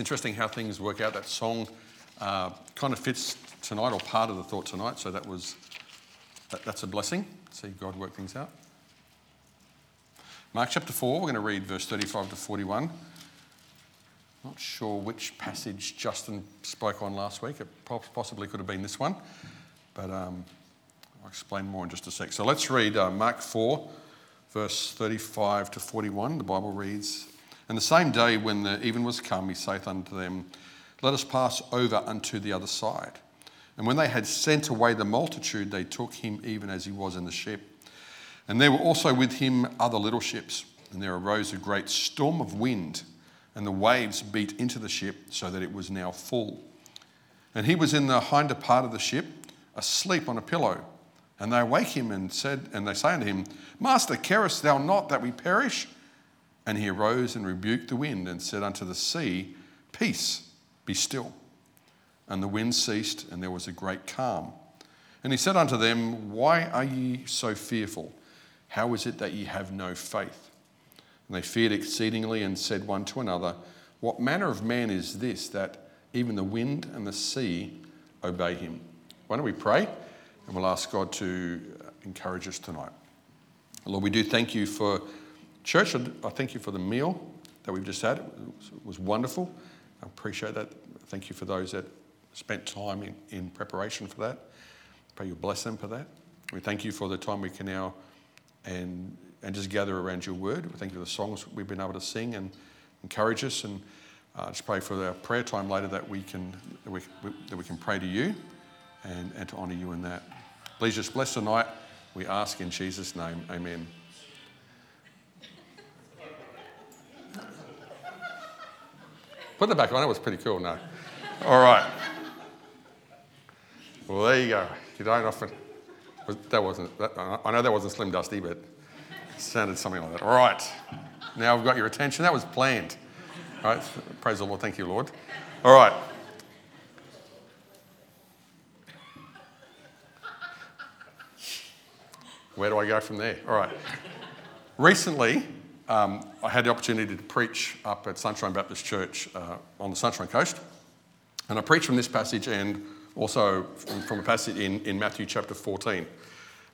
interesting how things work out. That song uh, kind of fits tonight, or part of the thought tonight. So that was that, that's a blessing. See God work things out. Mark chapter four. We're going to read verse thirty-five to forty-one. Not sure which passage Justin spoke on last week. It possibly could have been this one, but um, I'll explain more in just a sec. So let's read uh, Mark 4, verse 35 to 41. The Bible reads And the same day when the even was come, he saith unto them, Let us pass over unto the other side. And when they had sent away the multitude, they took him even as he was in the ship. And there were also with him other little ships. And there arose a great storm of wind and the waves beat into the ship so that it was now full. And he was in the hinder part of the ship, asleep on a pillow. And they awake him and said, and they say unto him, Master, carest thou not that we perish? And he arose and rebuked the wind and said unto the sea, Peace, be still. And the wind ceased, and there was a great calm. And he said unto them, Why are ye so fearful? How is it that ye have no faith? And they feared exceedingly and said one to another, What manner of man is this that even the wind and the sea obey him? Why don't we pray and we'll ask God to encourage us tonight. Lord, we do thank you for church. I thank you for the meal that we've just had. It was wonderful. I appreciate that. Thank you for those that spent time in, in preparation for that. Pray you bless them for that. We thank you for the time we can now and and just gather around your word. We thank you for the songs we've been able to sing and encourage us. And uh, just pray for our prayer time later that we can, that we, that we can pray to you and, and to honour you in that. Please just bless tonight. We ask in Jesus' name. Amen. Put that back on. It was pretty cool. No. All right. Well, there you go. You don't often. That wasn't. That, I know that wasn't Slim Dusty, but it Sounded something like that. All right. Now I've got your attention. That was planned. All right. Praise the Lord. Thank you, Lord. All right. Where do I go from there? All right. Recently, um, I had the opportunity to preach up at Sunshine Baptist Church uh, on the Sunshine Coast. And I preached from this passage and also from, from a passage in, in Matthew chapter 14.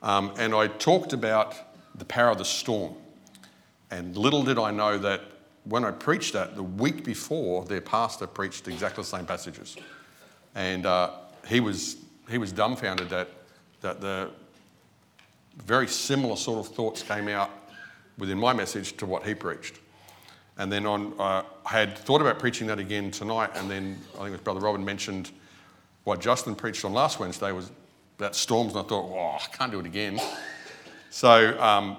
Um, and I talked about the power of the storm. And little did I know that when I preached that, the week before, their pastor preached exactly the same passages. And uh, he, was, he was dumbfounded that, that the very similar sort of thoughts came out within my message to what he preached. And then on, uh, I had thought about preaching that again tonight, and then I think it was Brother Robin mentioned what Justin preached on last Wednesday was about storms, and I thought, oh, I can't do it again. So um,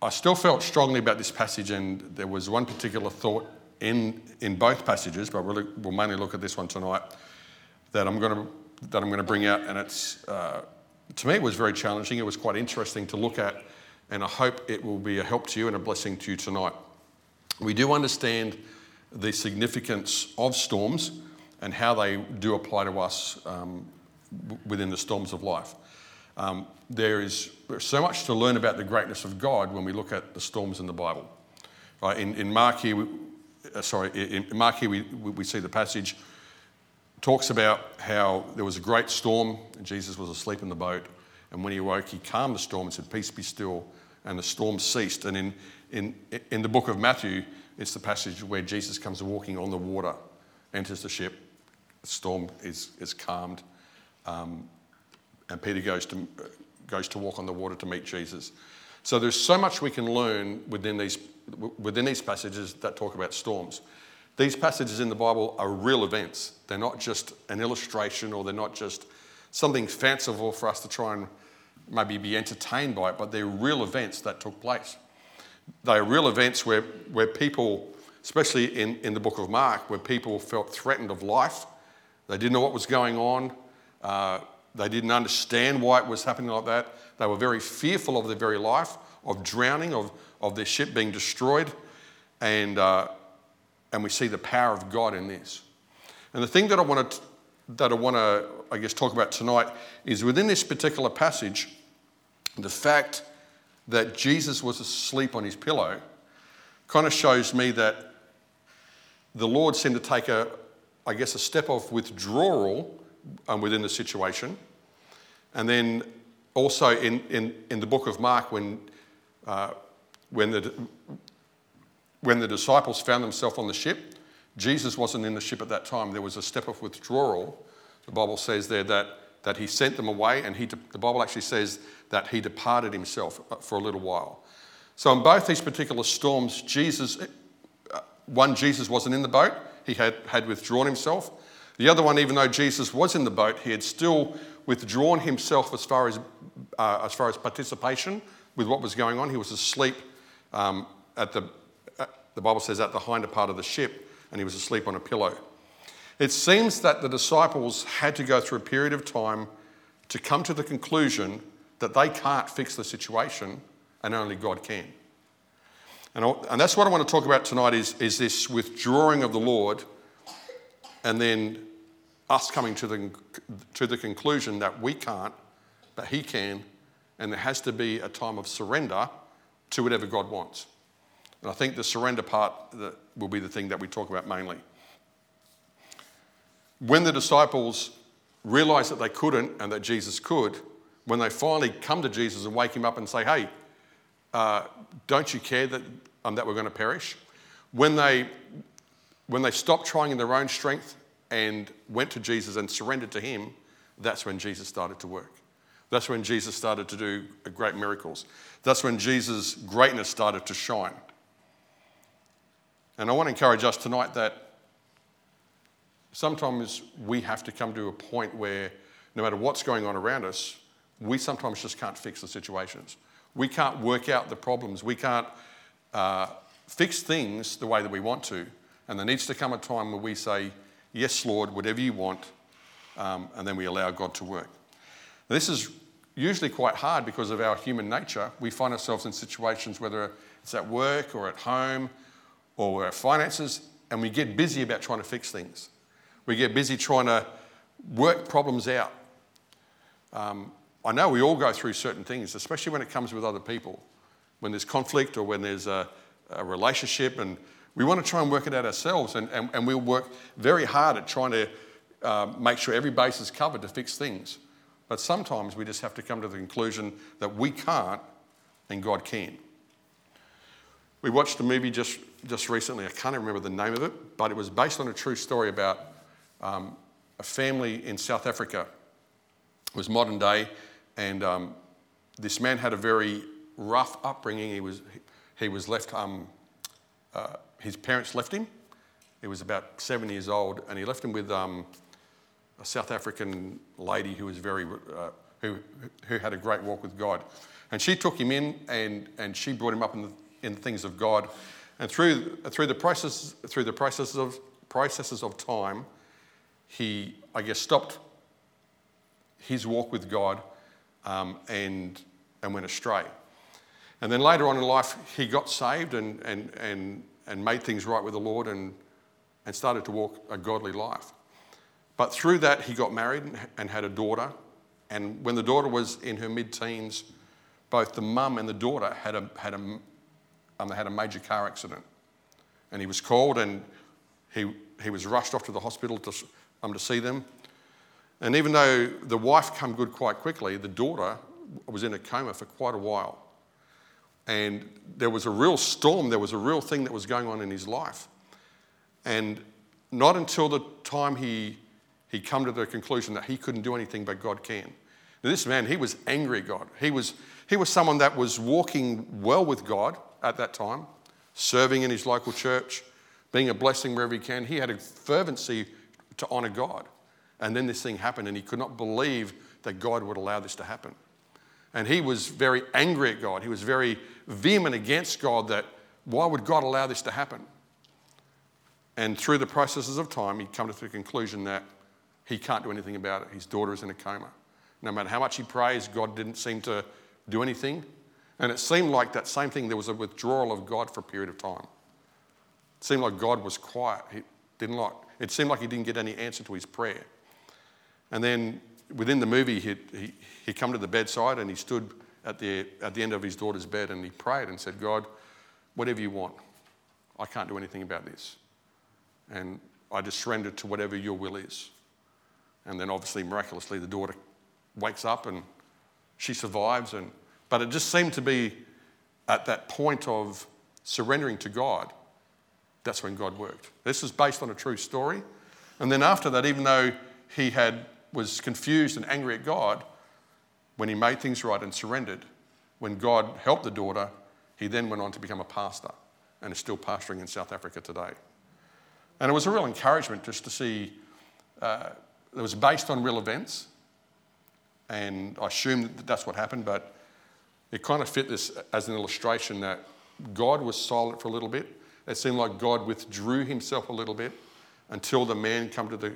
I still felt strongly about this passage, and there was one particular thought in, in both passages, but we'll, we'll mainly look at this one tonight that I'm going to that I'm going to bring out, and it's uh, to me it was very challenging. It was quite interesting to look at, and I hope it will be a help to you and a blessing to you tonight. We do understand the significance of storms and how they do apply to us um, within the storms of life. Um, there is so much to learn about the greatness of God when we look at the storms in the Bible. Right? In, in Mark here, we, uh, sorry, in Mark here we, we see the passage talks about how there was a great storm and Jesus was asleep in the boat. And when he awoke, he calmed the storm and said, Peace be still. And the storm ceased. And in, in, in the book of Matthew, it's the passage where Jesus comes walking on the water, enters the ship, the storm is, is calmed. Um, and Peter goes to, goes to walk on the water to meet Jesus. So there's so much we can learn within these, within these passages that talk about storms. These passages in the Bible are real events. They're not just an illustration or they're not just something fanciful for us to try and maybe be entertained by it, but they're real events that took place. They are real events where, where people, especially in, in the book of Mark, where people felt threatened of life. They didn't know what was going on. Uh, they didn't understand why it was happening like that. They were very fearful of their very life, of drowning, of, of their ship being destroyed. And, uh, and we see the power of God in this. And the thing that I want to, that I want to, I guess, talk about tonight is within this particular passage, the fact that Jesus was asleep on his pillow kind of shows me that the Lord seemed to take a, I guess, a step of withdrawal um, within the situation. And then also in, in, in the book of Mark, when, uh, when, the, when the disciples found themselves on the ship, Jesus wasn't in the ship at that time. There was a step of withdrawal. The Bible says there that, that he sent them away, and he, the Bible actually says that he departed himself for a little while. So, in both these particular storms, Jesus, uh, one, Jesus wasn't in the boat, he had, had withdrawn himself. The other one, even though Jesus was in the boat, he had still withdrawn himself as far as, uh, as, far as participation with what was going on. He was asleep um, at the, uh, the Bible says, at the hinder part of the ship, and he was asleep on a pillow. It seems that the disciples had to go through a period of time to come to the conclusion that they can't fix the situation and only God can. And, and that's what I want to talk about tonight is, is this withdrawing of the Lord and then us coming to the, to the conclusion that we can't, but He can, and there has to be a time of surrender to whatever God wants. And I think the surrender part will be the thing that we talk about mainly. When the disciples realized that they couldn't and that Jesus could, when they finally come to Jesus and wake him up and say, Hey, uh, don't you care that, um, that we're going to perish? When they, when they stopped trying in their own strength and went to Jesus and surrendered to him, that's when Jesus started to work. That's when Jesus started to do great miracles. That's when Jesus' greatness started to shine. And I want to encourage us tonight that sometimes we have to come to a point where no matter what's going on around us, we sometimes just can't fix the situations. We can't work out the problems. We can't uh, fix things the way that we want to. And there needs to come a time where we say, Yes, Lord, whatever you want, um, and then we allow God to work. This is usually quite hard because of our human nature. We find ourselves in situations, whether it's at work or at home or our finances, and we get busy about trying to fix things. We get busy trying to work problems out. Um, I know we all go through certain things, especially when it comes with other people. When there's conflict or when there's a, a relationship, and we want to try and work it out ourselves, and, and, and we'll work very hard at trying to uh, make sure every base is covered to fix things. But sometimes we just have to come to the conclusion that we can't and God can. We watched a movie just, just recently, I can't remember the name of it, but it was based on a true story about um, a family in South Africa. It was modern day, and um, this man had a very rough upbringing. He was, he was left, um, uh, his parents left him. He was about seven years old, and he left him with um, a South African lady who was very, uh, who, who had a great walk with God. And she took him in and, and she brought him up in the, in the things of God. And through, through, the process, through the processes of, processes of time, he, I guess, stopped his walk with God um, and, and went astray. And then later on in life, he got saved and, and, and, and made things right with the Lord and, and started to walk a godly life. But through that, he got married and had a daughter. And when the daughter was in her mid teens, both the mum and the daughter had a, had, a, um, had a major car accident. And he was called and he, he was rushed off to the hospital to, um, to see them. And even though the wife came good quite quickly, the daughter was in a coma for quite a while. And there was a real storm, there was a real thing that was going on in his life. And not until the time he, he come to the conclusion that he couldn't do anything but God can. Now, this man, he was angry at God. He was, he was someone that was walking well with God at that time, serving in his local church, being a blessing wherever he can. He had a fervency to honor God. And then this thing happened, and he could not believe that God would allow this to happen. And he was very angry at God. He was very vehement against God that why would God allow this to happen? And through the processes of time, he'd come to the conclusion that he can't do anything about it. His daughter is in a coma. No matter how much he prays, God didn't seem to do anything. And it seemed like that same thing, there was a withdrawal of God for a period of time. It seemed like God was quiet. He didn't like, it seemed like he didn't get any answer to his prayer. And then within the movie, he, he, he come to the bedside and he stood at the, at the end of his daughter's bed and he prayed and said, God, whatever you want, I can't do anything about this. and I just surrender to whatever your will is. And then obviously, miraculously, the daughter wakes up and she survives. And, but it just seemed to be at that point of surrendering to God, that's when God worked. This is based on a true story. And then after that, even though he had, was confused and angry at God, when he made things right and surrendered, when God helped the daughter, he then went on to become a pastor and is still pastoring in South Africa today. And it was a real encouragement just to see uh, it was based on real events. And I assume that that's what happened, but it kind of fit this as an illustration that God was silent for a little bit. It seemed like God withdrew himself a little bit until the man come to the,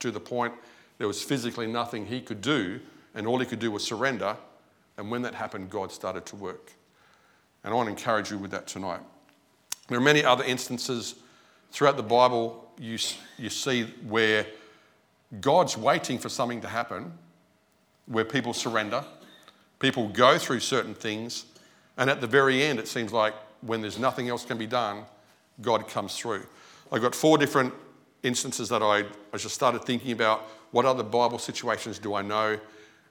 to the point there was physically nothing he could do, and all he could do was surrender. And when that happened, God started to work. And I want to encourage you with that tonight. There are many other instances throughout the Bible you, you see where God's waiting for something to happen, where people surrender, people go through certain things, and at the very end, it seems like when there's nothing else can be done, God comes through. I've got four different instances that I, I just started thinking about what other Bible situations do I know,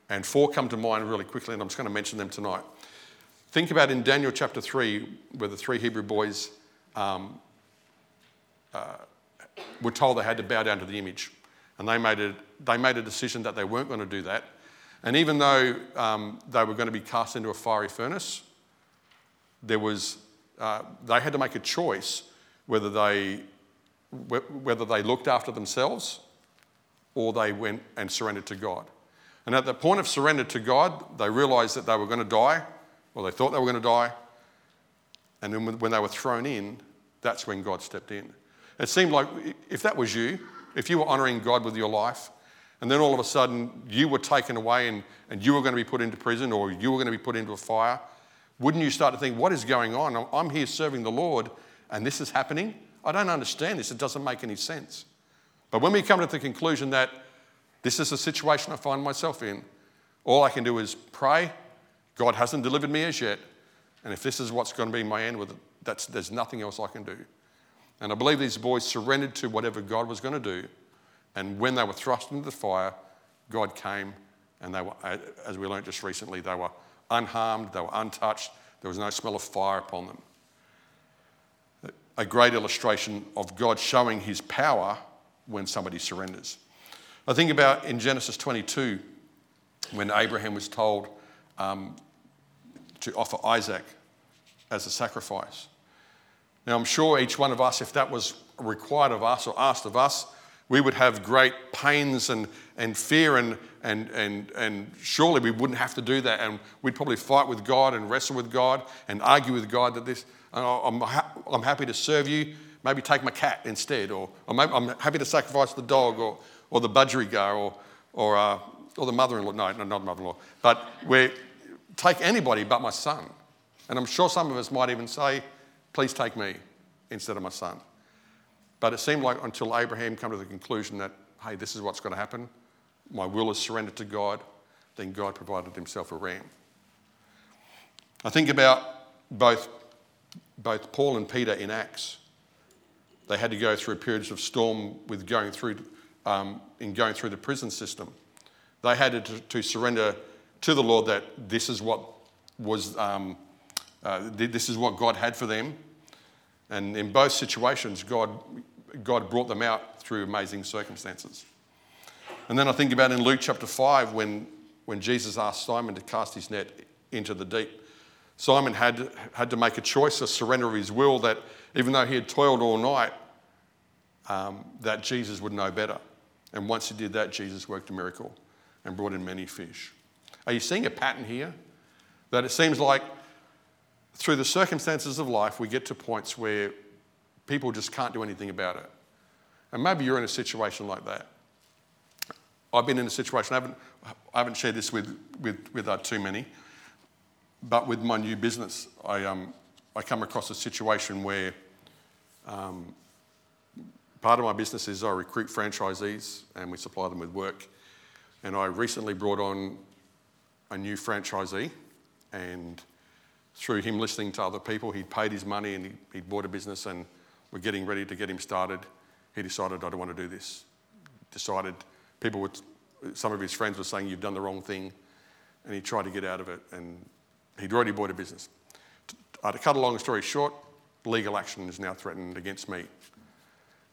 and four come to mind really quickly, and I'm just going to mention them tonight. Think about in Daniel chapter 3, where the three Hebrew boys um, uh, were told they had to bow down to the image. And they made, a, they made a decision that they weren't going to do that. And even though um, they were going to be cast into a fiery furnace, there was, uh, they had to make a choice whether they, whether they looked after themselves or they went and surrendered to God. And at the point of surrender to God, they realized that they were going to die, or they thought they were going to die. And then when they were thrown in, that's when God stepped in. It seemed like if that was you, if you were honoring God with your life, and then all of a sudden you were taken away and, and you were going to be put into prison or you were going to be put into a fire, wouldn't you start to think, what is going on? I'm here serving the Lord and this is happening? I don't understand this. It doesn't make any sense. But when we come to the conclusion that this is a situation I find myself in, all I can do is pray. God hasn't delivered me as yet. And if this is what's going to be my end with it, that's, there's nothing else I can do. And I believe these boys surrendered to whatever God was going to do. And when they were thrust into the fire, God came, and they were, as we learned just recently, they were unharmed, they were untouched, there was no smell of fire upon them. A great illustration of God showing his power when somebody surrenders. I think about in Genesis 22 when Abraham was told um, to offer Isaac as a sacrifice. Now, I'm sure each one of us, if that was required of us or asked of us, we would have great pains and, and fear, and, and, and, and surely we wouldn't have to do that. And we'd probably fight with God and wrestle with God and argue with God that this, I'm, ha- I'm happy to serve you, maybe take my cat instead, or, or I'm happy to sacrifice the dog or, or the budgerigar or, or, uh, or the mother in law. No, no, not mother in law. But we take anybody but my son. And I'm sure some of us might even say, Please take me instead of my son. But it seemed like until Abraham came to the conclusion that, hey, this is what's going to happen, my will is surrendered to God, then God provided himself a ram. I think about both, both Paul and Peter in Acts. They had to go through periods of storm with going through, um, in going through the prison system. They had to, to surrender to the Lord that this is what was um, uh, this is what God had for them. And in both situations, God, God brought them out through amazing circumstances. And then I think about in Luke chapter 5 when, when Jesus asked Simon to cast his net into the deep. Simon had, had to make a choice, a surrender of his will, that even though he had toiled all night, um, that Jesus would know better. And once he did that, Jesus worked a miracle and brought in many fish. Are you seeing a pattern here? That it seems like through the circumstances of life, we get to points where people just can't do anything about it. And maybe you're in a situation like that. I've been in a situation, I haven't, I haven't shared this with, with, with uh, too many, but with my new business, I, um, I come across a situation where um, part of my business is I recruit franchisees and we supply them with work. And I recently brought on a new franchisee and through him listening to other people. He'd paid his money and he, would bought a business and we're getting ready to get him started. he decided, I don't want to do this. Decided people would, some of his friends were saying, You've done the wrong thing. And he tried to get out of it, and he'd already bought a business. Uh, to cut a long story short, legal action is now threatened against me.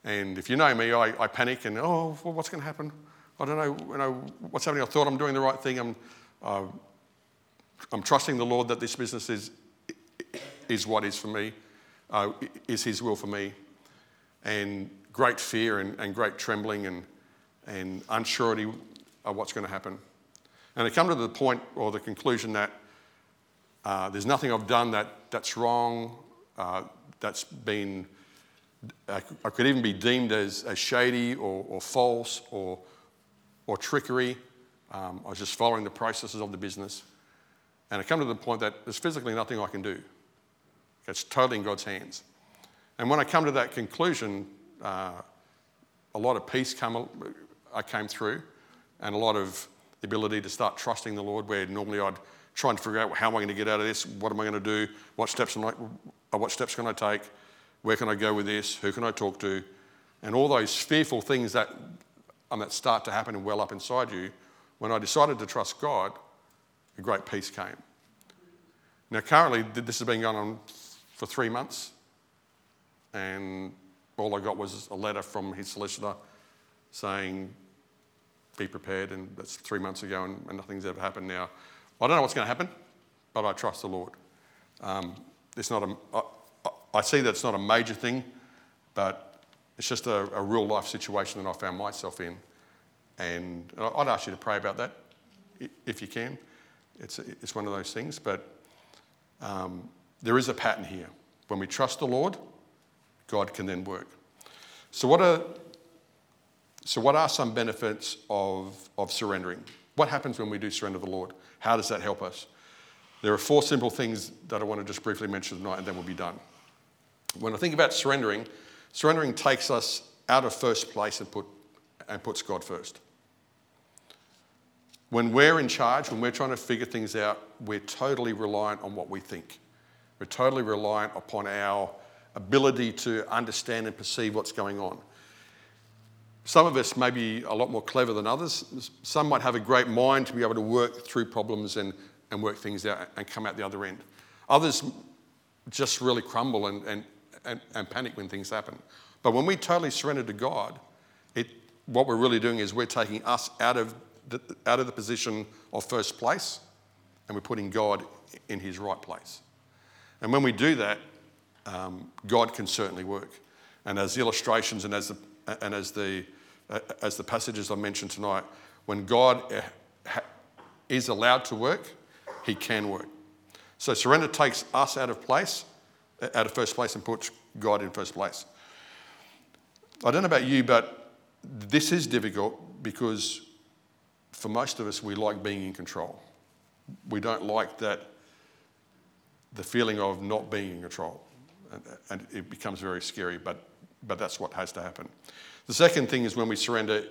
And if you know me, I, I panic and, oh, well, what's going to happen? I don't know, you know, what's happening. I thought I'm doing the right thing. I'm, uh, I'm trusting the Lord that this business is, is what is for me, uh, is His will for me. And great fear and, and great trembling and, and unsurety of what's going to happen. And I come to the point or the conclusion that uh, there's nothing I've done that, that's wrong, uh, that's been, I could even be deemed as, as shady or, or false or, or trickery. Um, I was just following the processes of the business. And I come to the point that there's physically nothing I can do. It's totally in God's hands. And when I come to that conclusion, uh, a lot of peace come, I came through and a lot of the ability to start trusting the Lord where normally I'd try to figure out how am I going to get out of this? What am I going to do? What steps, am I, uh, what steps can I take? Where can I go with this? Who can I talk to? And all those fearful things that, um, that start to happen and well up inside you, when I decided to trust God, a great peace came. Now, currently, this has been going on for three months, and all I got was a letter from his solicitor saying, be prepared, and that's three months ago, and, and nothing's ever happened now. I don't know what's going to happen, but I trust the Lord. Um, it's not a, I, I see that it's not a major thing, but it's just a, a real life situation that I found myself in. And I'd ask you to pray about that if you can. It's, it's one of those things, but um, there is a pattern here. When we trust the Lord, God can then work. So, what are, so what are some benefits of, of surrendering? What happens when we do surrender the Lord? How does that help us? There are four simple things that I want to just briefly mention tonight, and then we'll be done. When I think about surrendering, surrendering takes us out of first place and, put, and puts God first. When we're in charge, when we're trying to figure things out, we're totally reliant on what we think. We're totally reliant upon our ability to understand and perceive what's going on. Some of us may be a lot more clever than others. Some might have a great mind to be able to work through problems and, and work things out and come out the other end. Others just really crumble and, and, and, and panic when things happen. But when we totally surrender to God, it, what we're really doing is we're taking us out of, the, out of the position of first place and we're putting God in his right place. And when we do that, um, God can certainly work. And as illustrations and as the and as the, as the passages I mentioned tonight, when God uh, is allowed to work, he can work. So surrender takes us out of place, uh, out of first place, and puts God in first place. I don't know about you, but this is difficult because for most of us, we like being in control. We don't like that, the feeling of not being in control. And it becomes very scary, but but that's what has to happen. The second thing is when we surrender,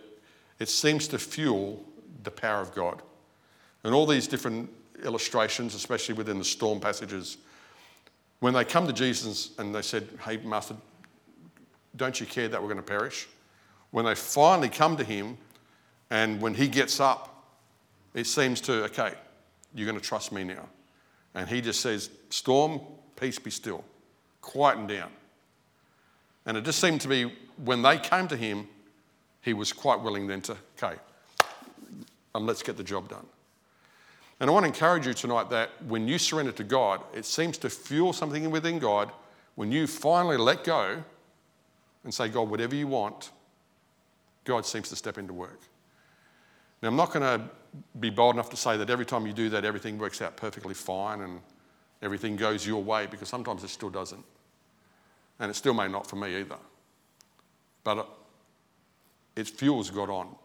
it seems to fuel the power of God. And all these different illustrations, especially within the storm passages, when they come to Jesus and they said, Hey, Master, don't you care that we're going to perish? When they finally come to him and when he gets up, it seems to, okay, you're going to trust me now. And he just says, Storm, peace be still, quieten down. And it just seemed to be when they came to him, he was quite willing then to, okay, and let's get the job done. And I want to encourage you tonight that when you surrender to God, it seems to fuel something within God. When you finally let go and say, God, whatever you want, God seems to step into work. Now, I'm not going to be bold enough to say that every time you do that, everything works out perfectly fine and everything goes your way, because sometimes it still doesn't. And it still may not for me either. But it fuels God on.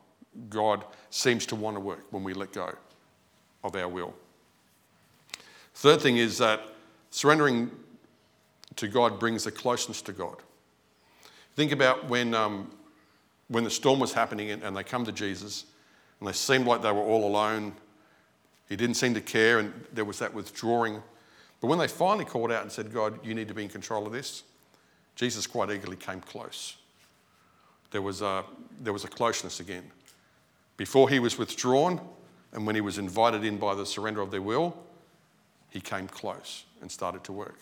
God seems to want to work when we let go of our will. Third thing is that surrendering to God brings a closeness to God. Think about when, um, when the storm was happening and, and they come to Jesus and they seemed like they were all alone. He didn't seem to care and there was that withdrawing. But when they finally called out and said, God, you need to be in control of this, Jesus quite eagerly came close. there was a, there was a closeness again. Before he was withdrawn, and when he was invited in by the surrender of their will, he came close and started to work.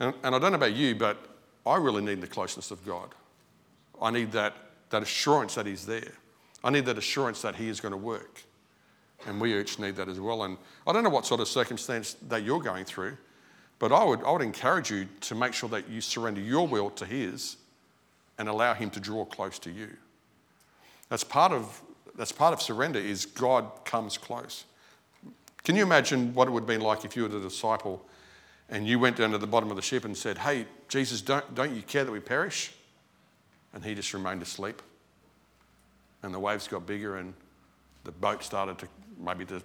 And, and I don't know about you, but I really need the closeness of God. I need that, that assurance that he's there. I need that assurance that he is going to work. And we each need that as well. And I don't know what sort of circumstance that you're going through, but I would, I would encourage you to make sure that you surrender your will to his and allow him to draw close to you. That's part of, that's part of surrender is God comes close. Can you imagine what it would have been like if you were the disciple and you went down to the bottom of the ship and said, Hey, Jesus, don't, don't you care that we perish? And he just remained asleep. And the waves got bigger and the boat started to maybe to,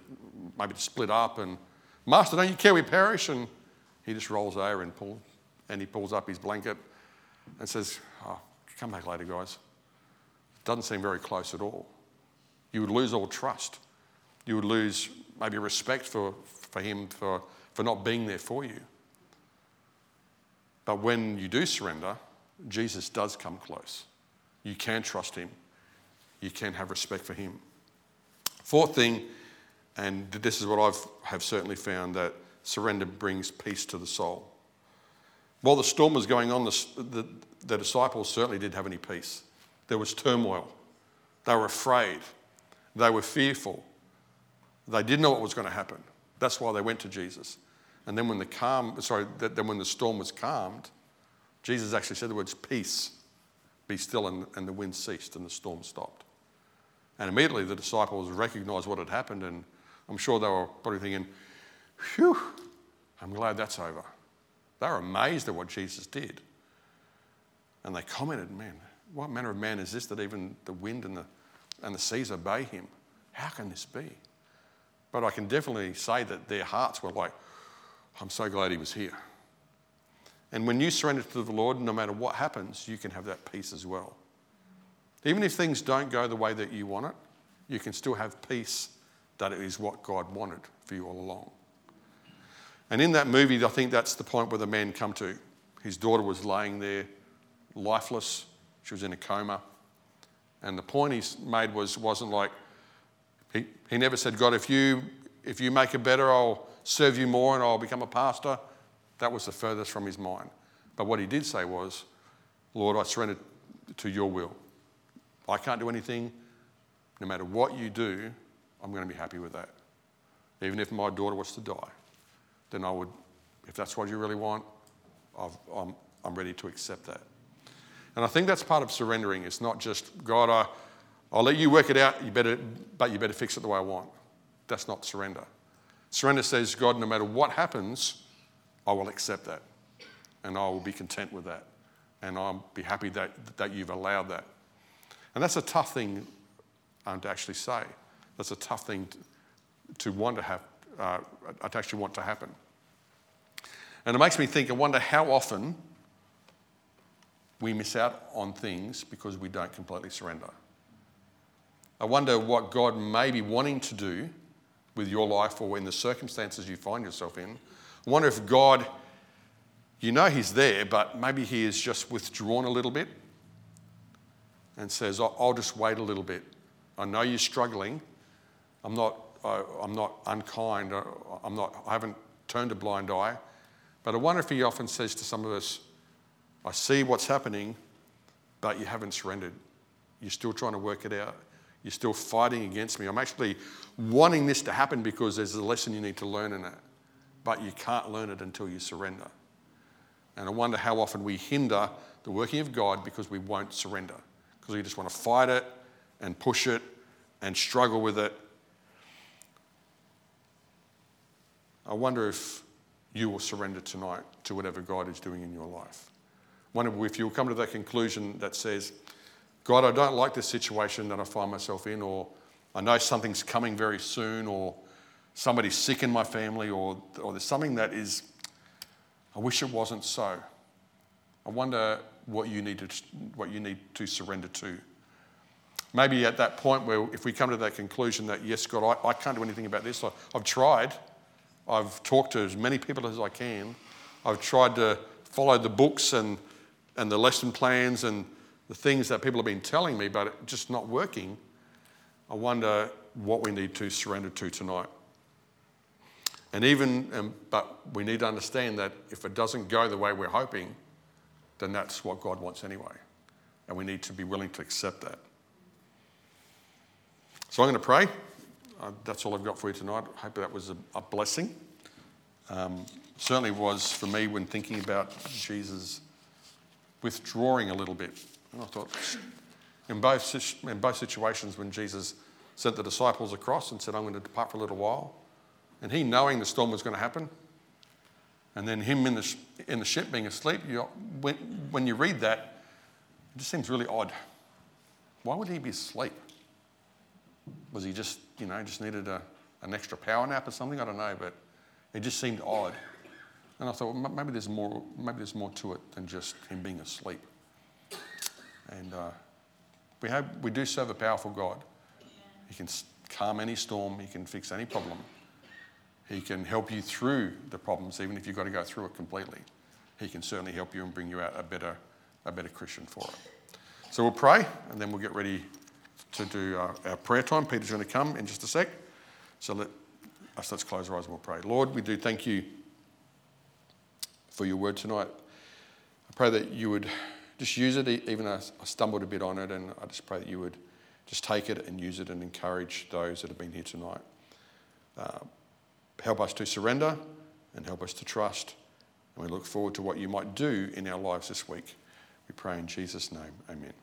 maybe to split up. And, Master, don't you care we perish? And he just rolls over and, pull, and he pulls up his blanket and says, oh, Come back later, guys. Doesn't seem very close at all. You would lose all trust. You would lose maybe respect for, for him for, for not being there for you. But when you do surrender, Jesus does come close. You can trust him. You can have respect for him. Fourth thing, and this is what I've have certainly found, that surrender brings peace to the soul. While the storm was going on, the, the, the disciples certainly didn't have any peace. There was turmoil. They were afraid. They were fearful. They didn't know what was going to happen. That's why they went to Jesus. And then when the calm, sorry, then when the storm was calmed, Jesus actually said the words, peace, be still, and, and the wind ceased and the storm stopped. And immediately the disciples recognized what had happened, and I'm sure they were probably thinking, Phew, I'm glad that's over. They were amazed at what Jesus did. And they commented, Man, what manner of man is this that even the wind and the, and the seas obey him? How can this be? But I can definitely say that their hearts were like, I'm so glad he was here. And when you surrender to the Lord, no matter what happens, you can have that peace as well. Even if things don't go the way that you want it, you can still have peace that it is what God wanted for you all along. And in that movie, I think that's the point where the man come to. His daughter was laying there, lifeless. She was in a coma. And the point he made was, wasn't like, he, he never said, God, if you, if you make it better, I'll serve you more and I'll become a pastor. That was the furthest from his mind. But what he did say was, Lord, I surrender to your will. I can't do anything. No matter what you do, I'm going to be happy with that. Even if my daughter was to die, then I would, if that's what you really want, i am I'm ready to accept that. And I think that's part of surrendering. It's not just, God, I, I'll let you work it out, you better, but you better fix it the way I want. That's not surrender. Surrender says, God, no matter what happens, I will accept that. And I will be content with that. And I'll be happy that, that you've allowed that. And that's a tough thing um, to actually say. That's a tough thing to, to want to have, uh, to actually want to happen. And it makes me think, I wonder how often we miss out on things because we don't completely surrender. I wonder what God may be wanting to do with your life or in the circumstances you find yourself in. I wonder if God, you know He's there, but maybe He is just withdrawn a little bit and says, I'll just wait a little bit. I know you're struggling. I'm not, I'm not unkind. I'm not, I haven't turned a blind eye. But I wonder if he often says to some of us, I see what's happening, but you haven't surrendered. You're still trying to work it out. You're still fighting against me. I'm actually wanting this to happen because there's a lesson you need to learn in it, but you can't learn it until you surrender. And I wonder how often we hinder the working of God because we won't surrender because we just want to fight it and push it and struggle with it. I wonder if you will surrender tonight to whatever God is doing in your life. Wonder if you'll come to that conclusion that says, God, I don't like this situation that I find myself in, or I know something's coming very soon, or somebody's sick in my family, or, or there's something that is, I wish it wasn't so. I wonder what you need to, what you need to surrender to. Maybe at that point where if we come to that conclusion that, yes, God, I, I can't do anything about this, I, I've tried, I've talked to as many people as I can, I've tried to follow the books and, and the lesson plans and the things that people have been telling me, but it just not working, I wonder what we need to surrender to tonight. And even, um, but we need to understand that if it doesn't go the way we're hoping, then that's what God wants anyway. And we need to be willing to accept that. So I'm going to pray. Uh, that's all I've got for you tonight. I hope that was a, a blessing. Um, certainly was for me when thinking about Jesus withdrawing a little bit. And I thought, in both, in both situations, when Jesus sent the disciples across and said, I'm going to depart for a little while, and he knowing the storm was going to happen, and then him in the, in the ship being asleep, you, when, when you read that, it just seems really odd. Why would he be asleep? Was he just, you know, just needed a, an extra power nap or something? I don't know, but it just seemed odd. And I thought, well, maybe there's more, maybe there's more to it than just him being asleep. And uh, we, have, we do serve a powerful God. He can calm any storm, He can fix any problem. He can help you through the problems, even if you've got to go through it completely. He can certainly help you and bring you out a better, a better Christian for it. So we'll pray and then we'll get ready to do our, our prayer time. Peter's going to come in just a sec. So let us let's close our eyes and we'll pray. Lord, we do thank you for your word tonight. I pray that you would just use it, even though I stumbled a bit on it, and I just pray that you would just take it and use it and encourage those that have been here tonight. Uh, help us to surrender and help us to trust. And we look forward to what you might do in our lives this week. We pray in Jesus' name. Amen.